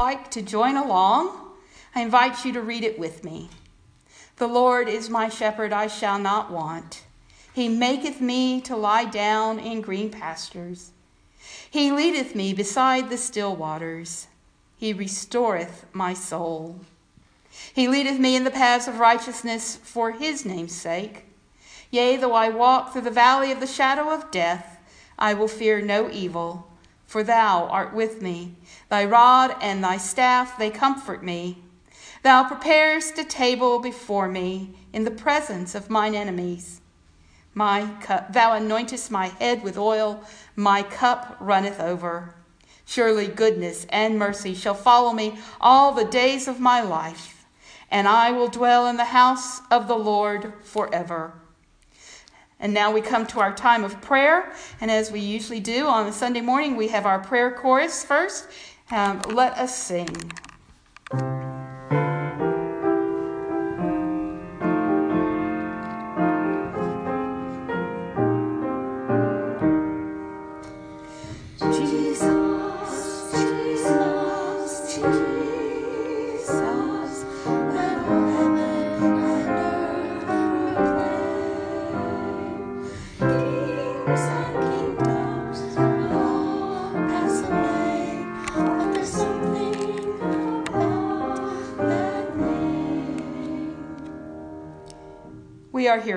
like to join along, I invite you to read it with me. The Lord is my shepherd, I shall not want. He maketh me to lie down in green pastures. He leadeth me beside the still waters. He restoreth my soul. He leadeth me in the paths of righteousness for his name's sake. Yea, though I walk through the valley of the shadow of death, I will fear no evil, for thou art with me. Thy rod and thy staff, they comfort me. Thou preparest a table before me in the presence of mine enemies. My cup, thou anointest my head with oil, my cup runneth over. Surely goodness and mercy shall follow me all the days of my life, and I will dwell in the house of the Lord forever. And now we come to our time of prayer. And as we usually do on a Sunday morning, we have our prayer chorus first. Um, let us sing.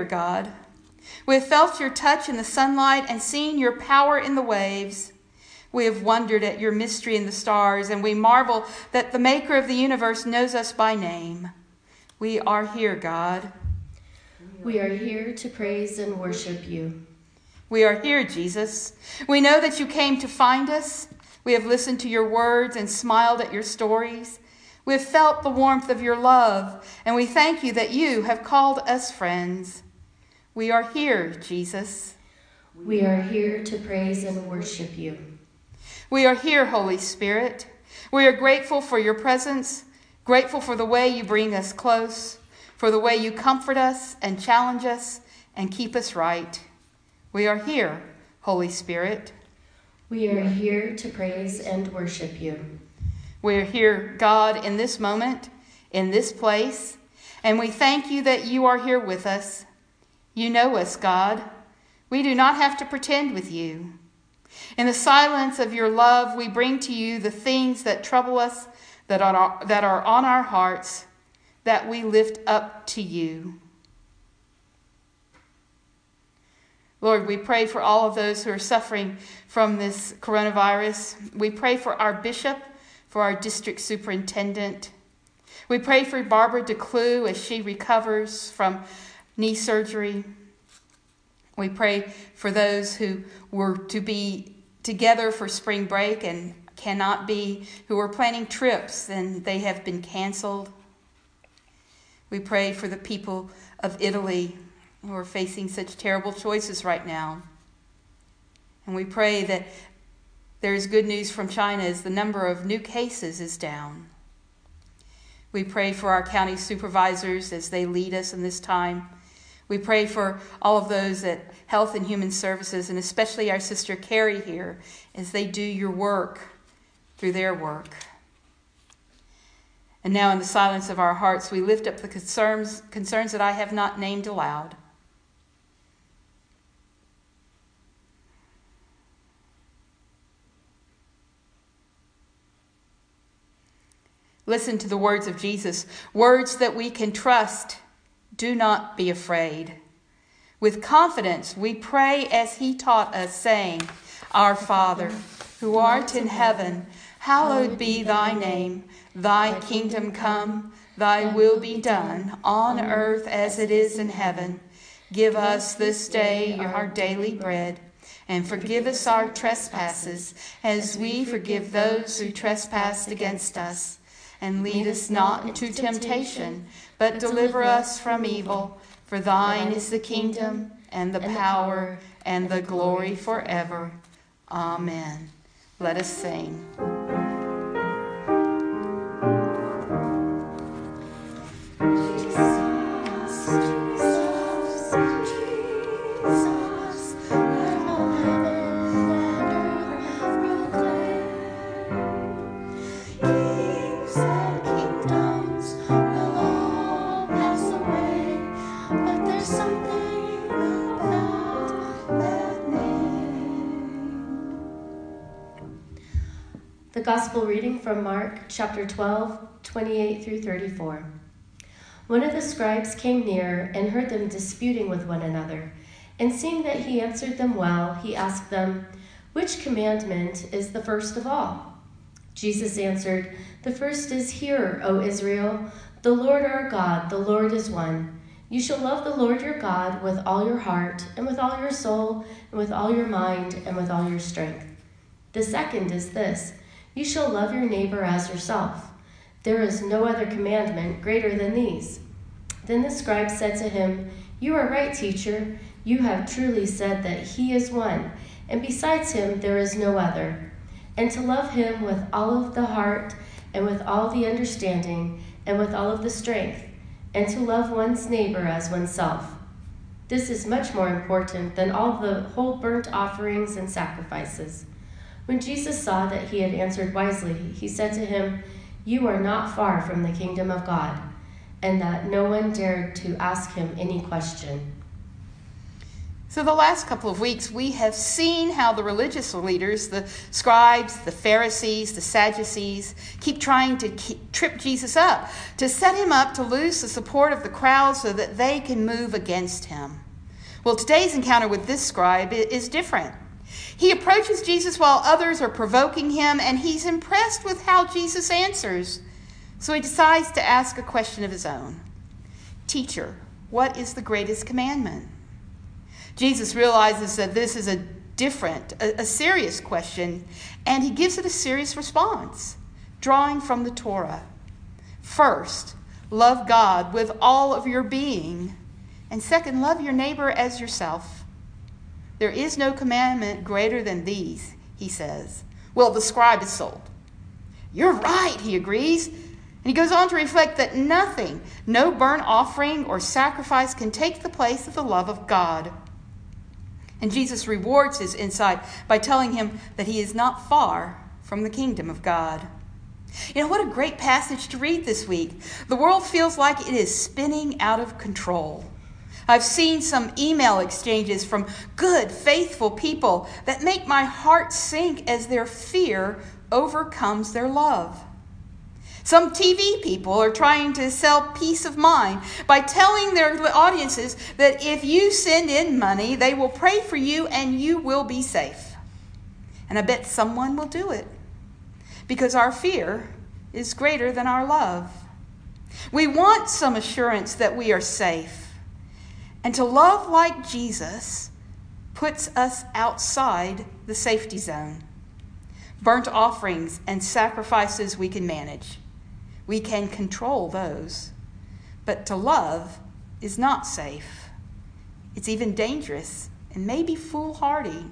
God. We have felt your touch in the sunlight and seen your power in the waves. We have wondered at your mystery in the stars, and we marvel that the Maker of the universe knows us by name. We are here, God. We are here to praise and worship you. We are here, Jesus. We know that you came to find us. We have listened to your words and smiled at your stories. We have felt the warmth of your love, and we thank you that you have called us friends. We are here, Jesus. We are here to praise and worship you. We are here, Holy Spirit. We are grateful for your presence, grateful for the way you bring us close, for the way you comfort us and challenge us and keep us right. We are here, Holy Spirit. We are here to praise and worship you. We're here, God, in this moment, in this place, and we thank you that you are here with us. You know us, God. We do not have to pretend with you. In the silence of your love, we bring to you the things that trouble us, that are, that are on our hearts, that we lift up to you. Lord, we pray for all of those who are suffering from this coronavirus. We pray for our bishop for our district superintendent. We pray for Barbara DeClue as she recovers from knee surgery. We pray for those who were to be together for spring break and cannot be, who are planning trips and they have been canceled. We pray for the people of Italy who are facing such terrible choices right now. And we pray that there is good news from China as the number of new cases is down. We pray for our county supervisors as they lead us in this time. We pray for all of those at Health and Human Services, and especially our sister Carrie here, as they do your work through their work. And now, in the silence of our hearts, we lift up the concerns, concerns that I have not named aloud. Listen to the words of Jesus, words that we can trust. Do not be afraid. With confidence, we pray as he taught us, saying, Our Father, who art in heaven, hallowed be thy name. Thy kingdom come, thy will be done, on earth as it is in heaven. Give us this day our daily bread, and forgive us our trespasses, as we forgive those who trespass against us and lead us not into temptation, but deliver us from evil. For thine is the kingdom, and the power, and the glory forever. Amen. Let us sing. Gospel reading from Mark chapter 12, 28 through 34. One of the scribes came near and heard them disputing with one another. And seeing that he answered them well, he asked them, Which commandment is the first of all? Jesus answered, The first is, Hear, O Israel, the Lord our God, the Lord is one. You shall love the Lord your God with all your heart, and with all your soul, and with all your mind, and with all your strength. The second is this you shall love your neighbor as yourself. There is no other commandment greater than these. Then the scribe said to him, You are right, teacher. You have truly said that he is one, and besides him there is no other. And to love him with all of the heart, and with all the understanding, and with all of the strength, and to love one's neighbor as oneself. This is much more important than all the whole burnt offerings and sacrifices. When Jesus saw that he had answered wisely, he said to him, You are not far from the kingdom of God, and that no one dared to ask him any question. So, the last couple of weeks, we have seen how the religious leaders, the scribes, the Pharisees, the Sadducees, keep trying to keep, trip Jesus up, to set him up to lose the support of the crowd so that they can move against him. Well, today's encounter with this scribe is different. He approaches Jesus while others are provoking him, and he's impressed with how Jesus answers. So he decides to ask a question of his own Teacher, what is the greatest commandment? Jesus realizes that this is a different, a, a serious question, and he gives it a serious response, drawing from the Torah. First, love God with all of your being, and second, love your neighbor as yourself. There is no commandment greater than these, he says. Well, the scribe is sold. You're right, he agrees. And he goes on to reflect that nothing, no burnt offering or sacrifice can take the place of the love of God. And Jesus rewards his insight by telling him that he is not far from the kingdom of God. You know, what a great passage to read this week. The world feels like it is spinning out of control. I've seen some email exchanges from good, faithful people that make my heart sink as their fear overcomes their love. Some TV people are trying to sell peace of mind by telling their audiences that if you send in money, they will pray for you and you will be safe. And I bet someone will do it because our fear is greater than our love. We want some assurance that we are safe. And to love like Jesus puts us outside the safety zone. Burnt offerings and sacrifices we can manage. We can control those. But to love is not safe. It's even dangerous and maybe foolhardy.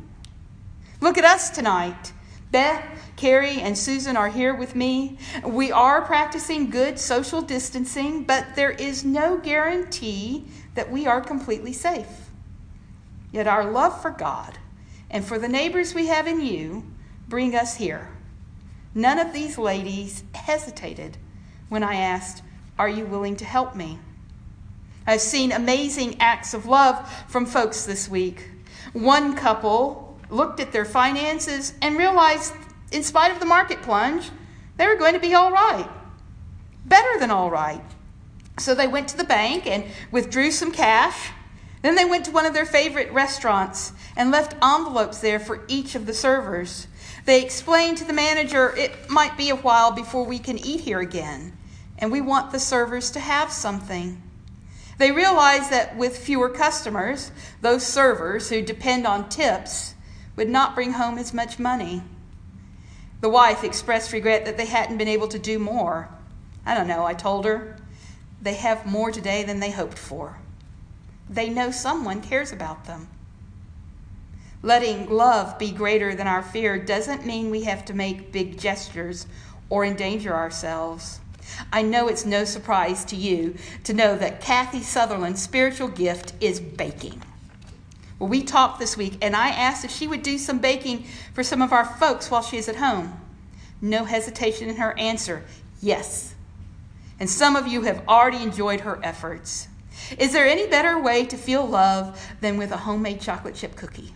Look at us tonight. Beth, Carrie, and Susan are here with me. We are practicing good social distancing, but there is no guarantee that we are completely safe. Yet our love for God and for the neighbors we have in you bring us here. None of these ladies hesitated when I asked, Are you willing to help me? I've seen amazing acts of love from folks this week. One couple looked at their finances and realized, in spite of the market plunge, they were going to be all right. Better than all right. So they went to the bank and withdrew some cash. Then they went to one of their favorite restaurants and left envelopes there for each of the servers. They explained to the manager it might be a while before we can eat here again, and we want the servers to have something. They realized that with fewer customers, those servers who depend on tips would not bring home as much money. The wife expressed regret that they hadn't been able to do more. I don't know, I told her. They have more today than they hoped for. They know someone cares about them. Letting love be greater than our fear doesn't mean we have to make big gestures or endanger ourselves. I know it's no surprise to you to know that Kathy Sutherland's spiritual gift is baking. Well, we talked this week, and I asked if she would do some baking for some of our folks while she is at home. No hesitation in her answer yes and some of you have already enjoyed her efforts. Is there any better way to feel love than with a homemade chocolate chip cookie?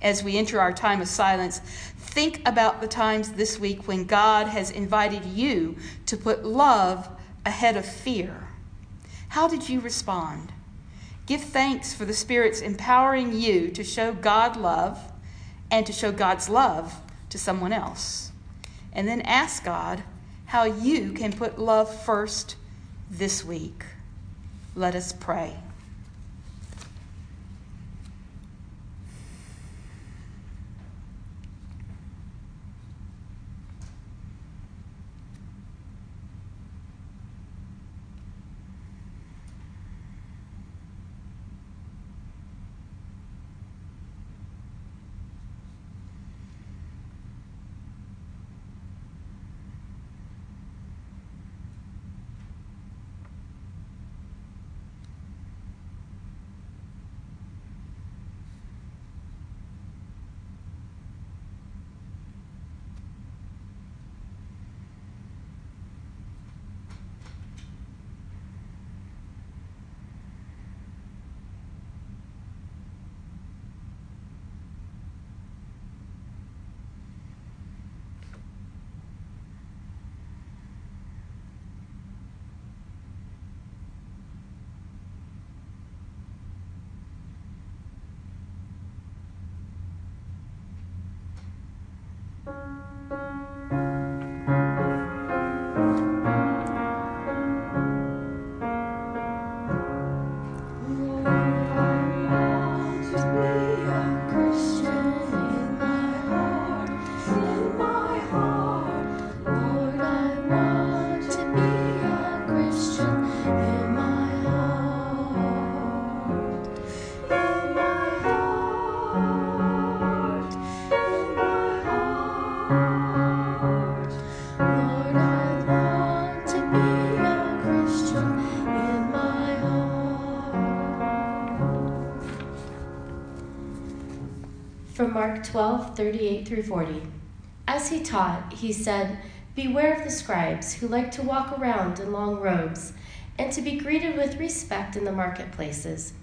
as we enter our time of silence, think about the times this week when God has invited you to put love ahead of fear. How did you respond? Give thanks for the Spirit's empowering you to show God love and to show God's love to someone else. And then ask God how you can put love first this week. Let us pray. Mark 12, 38 through 40. As he taught, he said, Beware of the scribes who like to walk around in long robes, and to be greeted with respect in the marketplaces,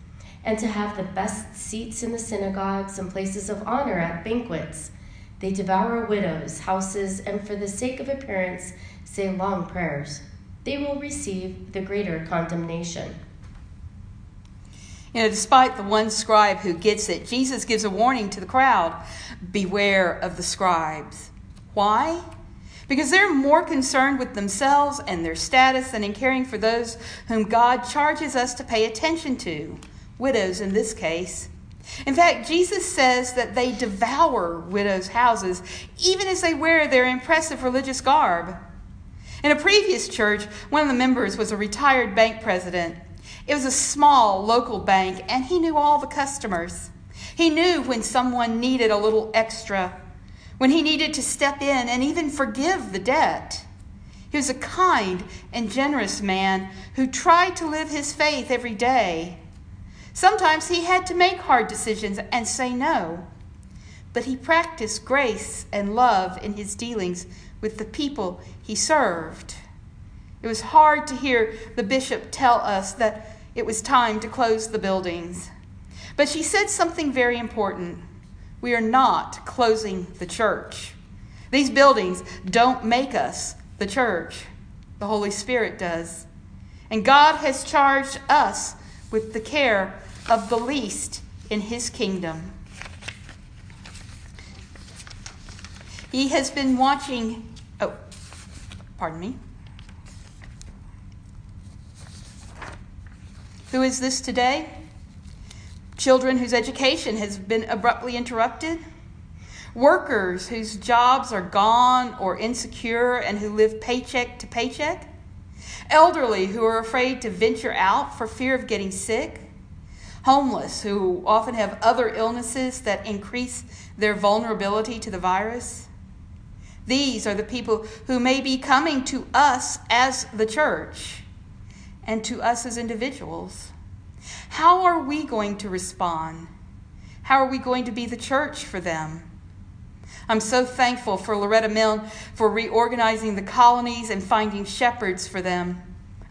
and to have the best seats in the synagogues and places of honor at banquets. They devour widows' houses, and for the sake of appearance say long prayers. They will receive the greater condemnation. You know, despite the one scribe who gets it, Jesus gives a warning to the crowd beware of the scribes. Why? Because they're more concerned with themselves and their status than in caring for those whom God charges us to pay attention to, widows in this case. In fact, Jesus says that they devour widows' houses even as they wear their impressive religious garb. In a previous church, one of the members was a retired bank president it was a small local bank, and he knew all the customers. He knew when someone needed a little extra, when he needed to step in and even forgive the debt. He was a kind and generous man who tried to live his faith every day. Sometimes he had to make hard decisions and say no, but he practiced grace and love in his dealings with the people he served. It was hard to hear the bishop tell us that it was time to close the buildings. But she said something very important. We are not closing the church. These buildings don't make us the church, the Holy Spirit does. And God has charged us with the care of the least in His kingdom. He has been watching, oh, pardon me. Who is this today? Children whose education has been abruptly interrupted? Workers whose jobs are gone or insecure and who live paycheck to paycheck? Elderly who are afraid to venture out for fear of getting sick? Homeless who often have other illnesses that increase their vulnerability to the virus? These are the people who may be coming to us as the church and to us as individuals. How are we going to respond? How are we going to be the church for them? I'm so thankful for Loretta Milne for reorganizing the colonies and finding shepherds for them.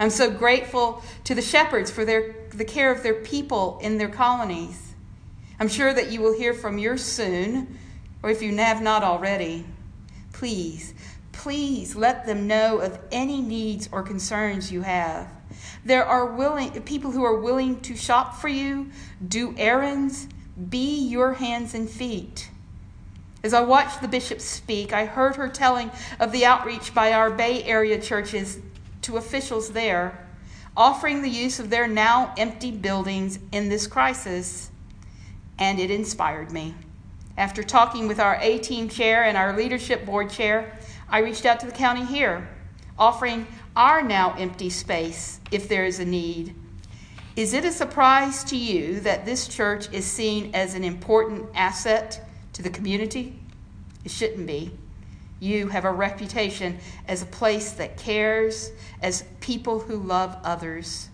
I'm so grateful to the shepherds for their, the care of their people in their colonies. I'm sure that you will hear from yours soon, or if you have not already, please, please let them know of any needs or concerns you have. There are willing people who are willing to shop for you, do errands, be your hands and feet. As I watched the bishop speak, I heard her telling of the outreach by our Bay Area churches to officials there, offering the use of their now empty buildings in this crisis, and it inspired me. After talking with our A team chair and our leadership board chair, I reached out to the county here, offering our now empty space if there is a need. Is it a surprise to you that this church is seen as an important asset to the community? It shouldn't be. You have a reputation as a place that cares, as people who love others.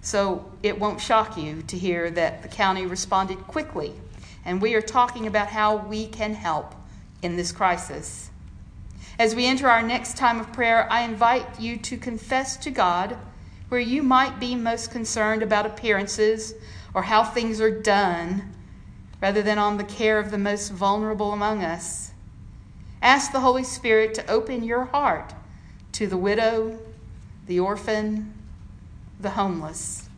So it won't shock you to hear that the county responded quickly, and we are talking about how we can help in this crisis. As we enter our next time of prayer, I invite you to confess to God where you might be most concerned about appearances or how things are done, rather than on the care of the most vulnerable among us. Ask the Holy Spirit to open your heart to the widow, the orphan, the homeless.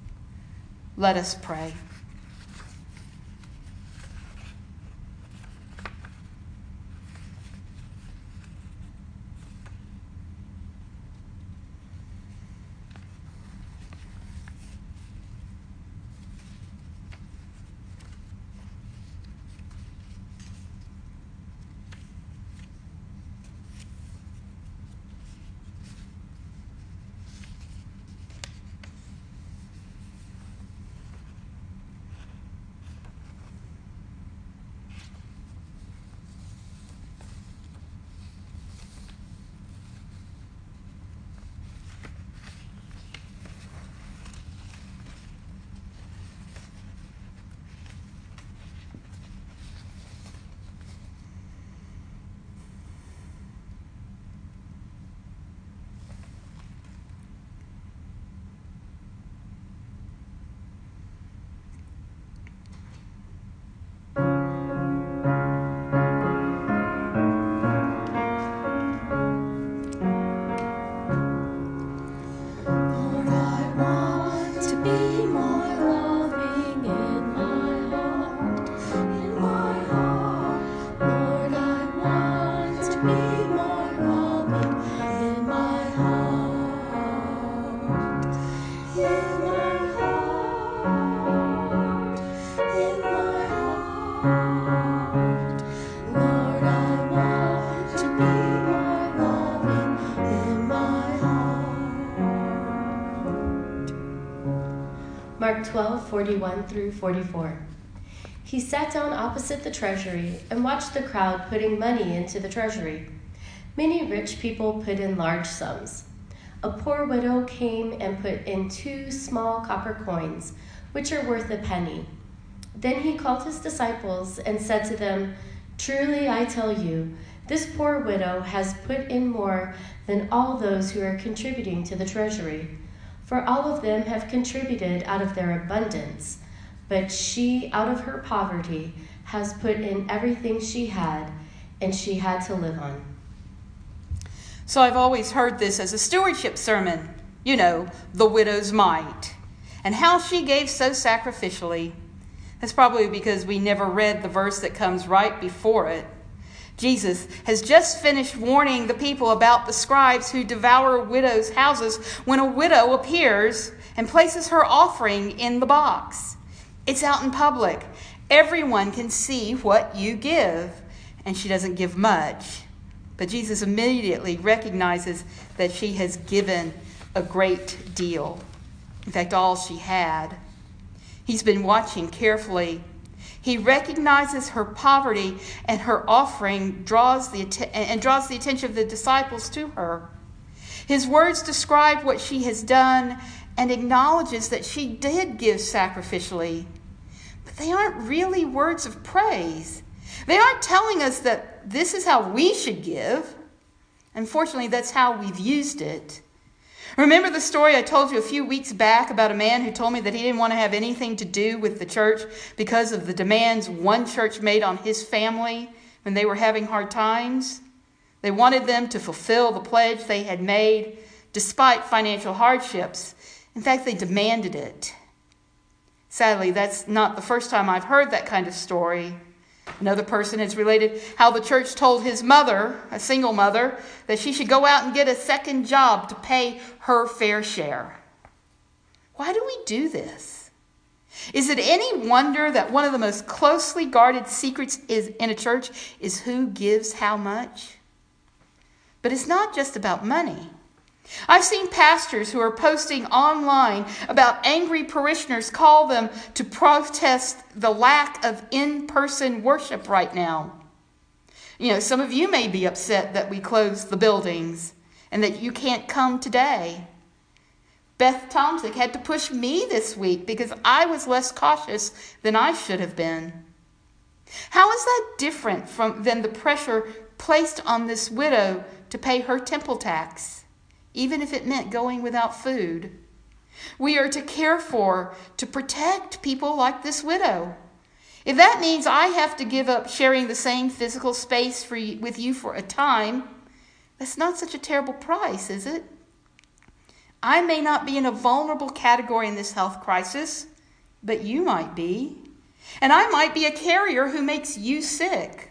Let us pray. 12, 41 through 44. He sat down opposite the treasury and watched the crowd putting money into the treasury. Many rich people put in large sums. A poor widow came and put in two small copper coins, which are worth a penny. Then he called his disciples and said to them, Truly I tell you, this poor widow has put in more than all those who are contributing to the treasury for all of them have contributed out of their abundance, but she, out of her poverty, has put in everything she had, and she had to live on. So I've always heard this as a stewardship sermon, you know, the widow's mite, and how she gave so sacrificially. That's probably because we never read the verse that comes right before it. Jesus has just finished warning the people about the scribes who devour widows' houses when a widow appears and places her offering in the box. It's out in public. Everyone can see what you give, and she doesn't give much. But Jesus immediately recognizes that she has given a great deal. In fact, all she had. He's been watching carefully he recognizes her poverty and her offering draws the and draws the attention of the disciples to her. His words describe what she has done and acknowledges that she did give sacrificially. But they aren't really words of praise. They aren't telling us that this is how we should give. Unfortunately, that's how we've used it. Remember the story I told you a few weeks back about a man who told me that he didn't want to have anything to do with the church because of the demands one church made on his family when they were having hard times? They wanted them to fulfill the pledge they had made despite financial hardships. In fact, they demanded it. Sadly, that's not the first time I've heard that kind of story. Another person has related how the church told his mother, a single mother, that she should go out and get a second job to pay her fair share. Why do we do this? Is it any wonder that one of the most closely guarded secrets is, in a church is who gives how much? But it's not just about money. I've seen pastors who are posting online about angry parishioners call them to protest the lack of in person worship right now. You know, some of you may be upset that we closed the buildings and that you can't come today. Beth Tomczyk had to push me this week because I was less cautious than I should have been. How is that different from than the pressure placed on this widow to pay her temple tax? Even if it meant going without food. We are to care for, to protect people like this widow. If that means I have to give up sharing the same physical space for you, with you for a time, that's not such a terrible price, is it? I may not be in a vulnerable category in this health crisis, but you might be. And I might be a carrier who makes you sick.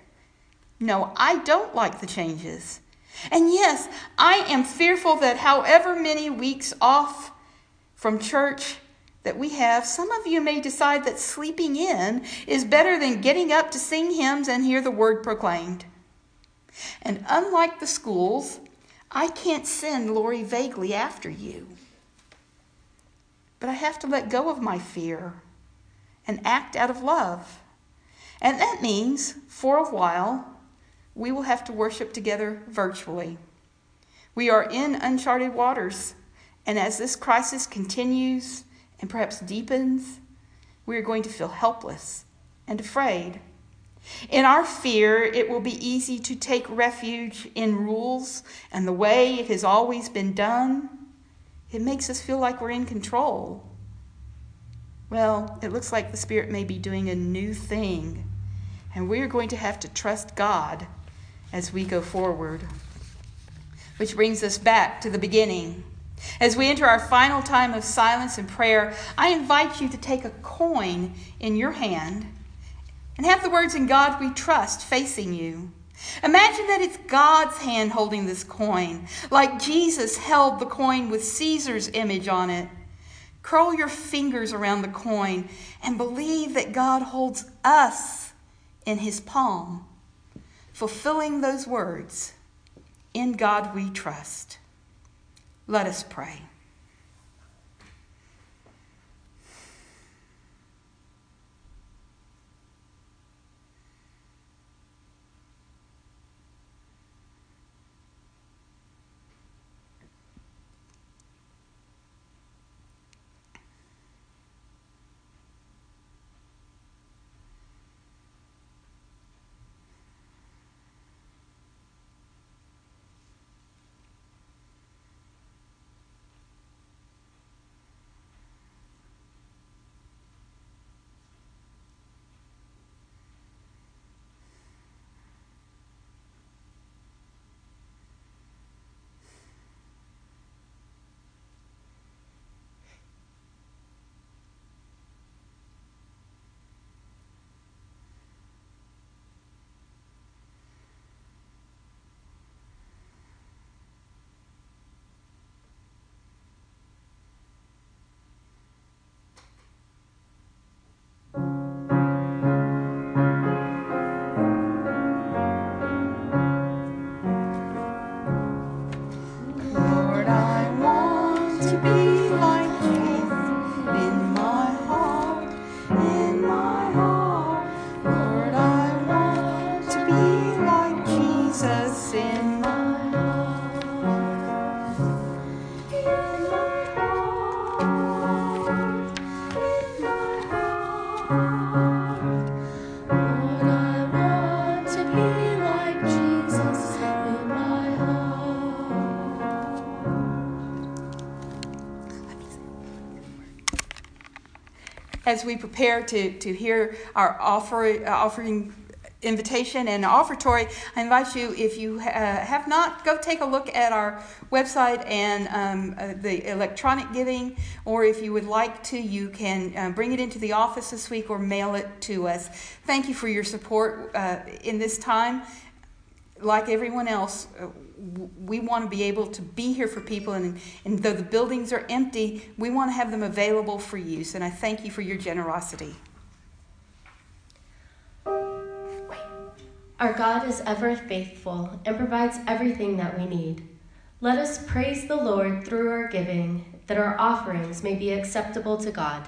No, I don't like the changes. And yes, I am fearful that however many weeks off from church that we have, some of you may decide that sleeping in is better than getting up to sing hymns and hear the word proclaimed. And unlike the schools, I can't send Lori vaguely after you. But I have to let go of my fear and act out of love. And that means, for a while, we will have to worship together virtually. We are in uncharted waters, and as this crisis continues and perhaps deepens, we are going to feel helpless and afraid. In our fear, it will be easy to take refuge in rules and the way it has always been done. It makes us feel like we're in control. Well, it looks like the Spirit may be doing a new thing, and we are going to have to trust God as we go forward. Which brings us back to the beginning. As we enter our final time of silence and prayer, I invite you to take a coin in your hand and have the words in God we trust facing you. Imagine that it's God's hand holding this coin, like Jesus held the coin with Caesar's image on it. Curl your fingers around the coin and believe that God holds us in his palm fulfilling those words, In God we trust. Let us pray. As we prepare to, to hear our offer, offering invitation and offertory, I invite you, if you uh, have not, go take a look at our website and um, uh, the electronic giving, or if you would like to, you can uh, bring it into the office this week or mail it to us. Thank you for your support uh, in this time. Like everyone else, uh, we want to be able to be here for people, and, and though the buildings are empty, we want to have them available for use. And I thank you for your generosity. Our God is ever faithful and provides everything that we need. Let us praise the Lord through our giving, that our offerings may be acceptable to God.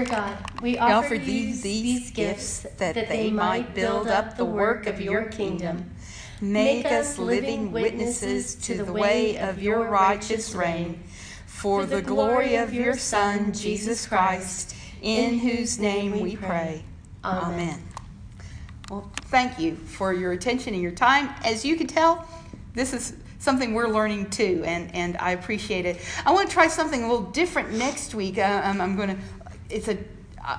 Dear God, we offer, these, these gifts that, that they might build up the work of your kingdom. Make us living witnesses to the way of your righteous reign, for the glory of your Son, Jesus Christ, in whose name we pray. Amen. Well, thank you for your attention and your time. As you can tell, this is something we're learning too, and, and I appreciate it. I want to try something a little different next week. Uh, I'm, I'm going to, it's an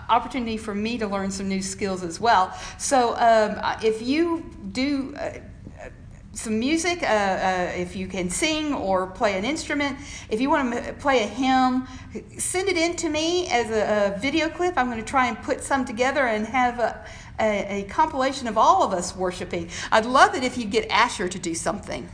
opportunity for me to learn some new skills as well. So um, if you do, uh, some music, uh, uh, if you can sing or play an instrument, if you want to play a hymn, send it in to me as a, a video clip. I'm going to try and put some together and have a, a, a compilation of all of us worshiping. I'd love it if you get Asher to do something.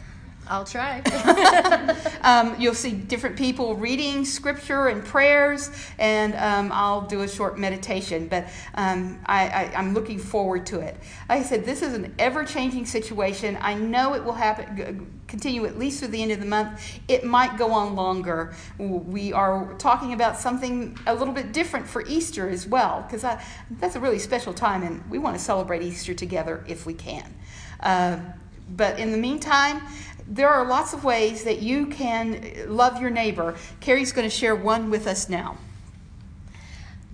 I'll try. um, you'll see different people reading scripture and prayers, and um, I'll do a short meditation. But um, I, am looking forward to it. Like I said, this is an ever changing situation. I know it will happen. Continue at least through the end of the month. It might go on longer. We are talking about something a little bit different for Easter as well, because that's a really special time, and we want to celebrate Easter together if we can. Uh, but in the meantime, there are lots of ways that you can love your neighbor. Carrie's going to share one with us now.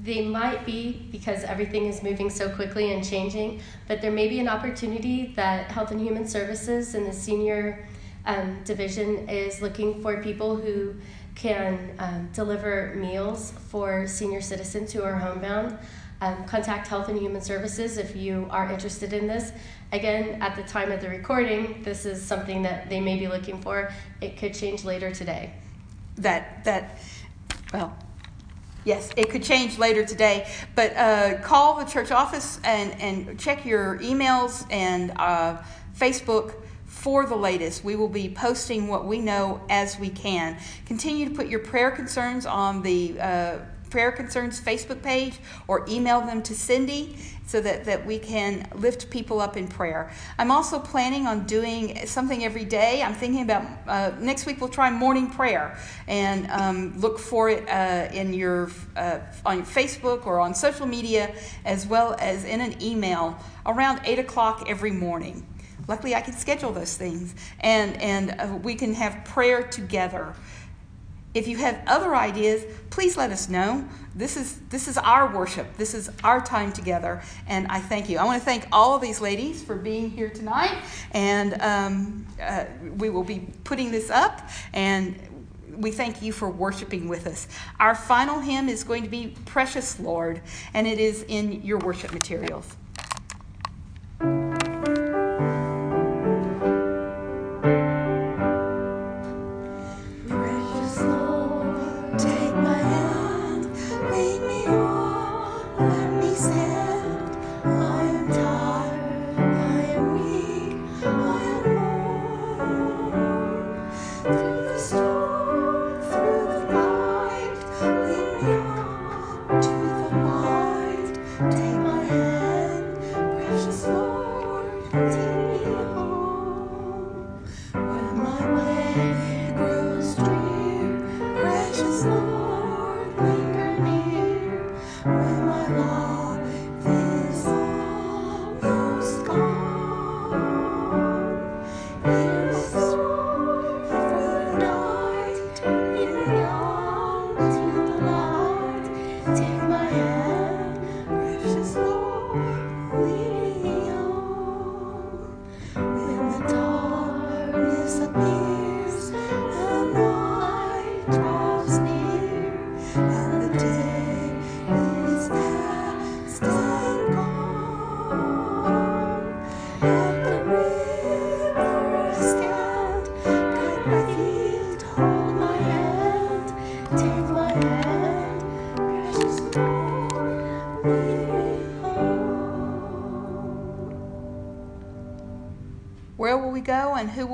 They might be because everything is moving so quickly and changing, but there may be an opportunity that Health and Human Services and the senior um, division is looking for people who can um, deliver meals for senior citizens who are homebound. Um, contact Health and Human Services if you are interested in this. Again, at the time of the recording, this is something that they may be looking for. It could change later today. That that well, yes, it could change later today. But uh, call the church office and and check your emails and uh, Facebook for the latest. We will be posting what we know as we can. Continue to put your prayer concerns on the uh, prayer concerns Facebook page or email them to Cindy so that, that we can lift people up in prayer. I'm also planning on doing something every day. I'm thinking about uh, next week we'll try morning prayer and um, look for it uh, in your uh, on Facebook or on social media as well as in an email around eight o'clock every morning. Luckily, I can schedule those things, and and uh, we can have prayer together. If you have other ideas, please let us know. This is this is our worship. This is our time together, and I thank you. I want to thank all of these ladies for being here tonight, and um, uh, we will be putting this up and. We thank you for worshiping with us. Our final hymn is going to be Precious Lord, and it is in your worship materials.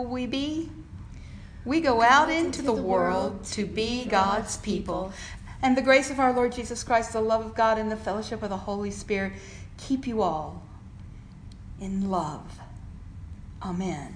We be? We go out into the world to be God's people. And the grace of our Lord Jesus Christ, the love of God, and the fellowship of the Holy Spirit keep you all in love. Amen.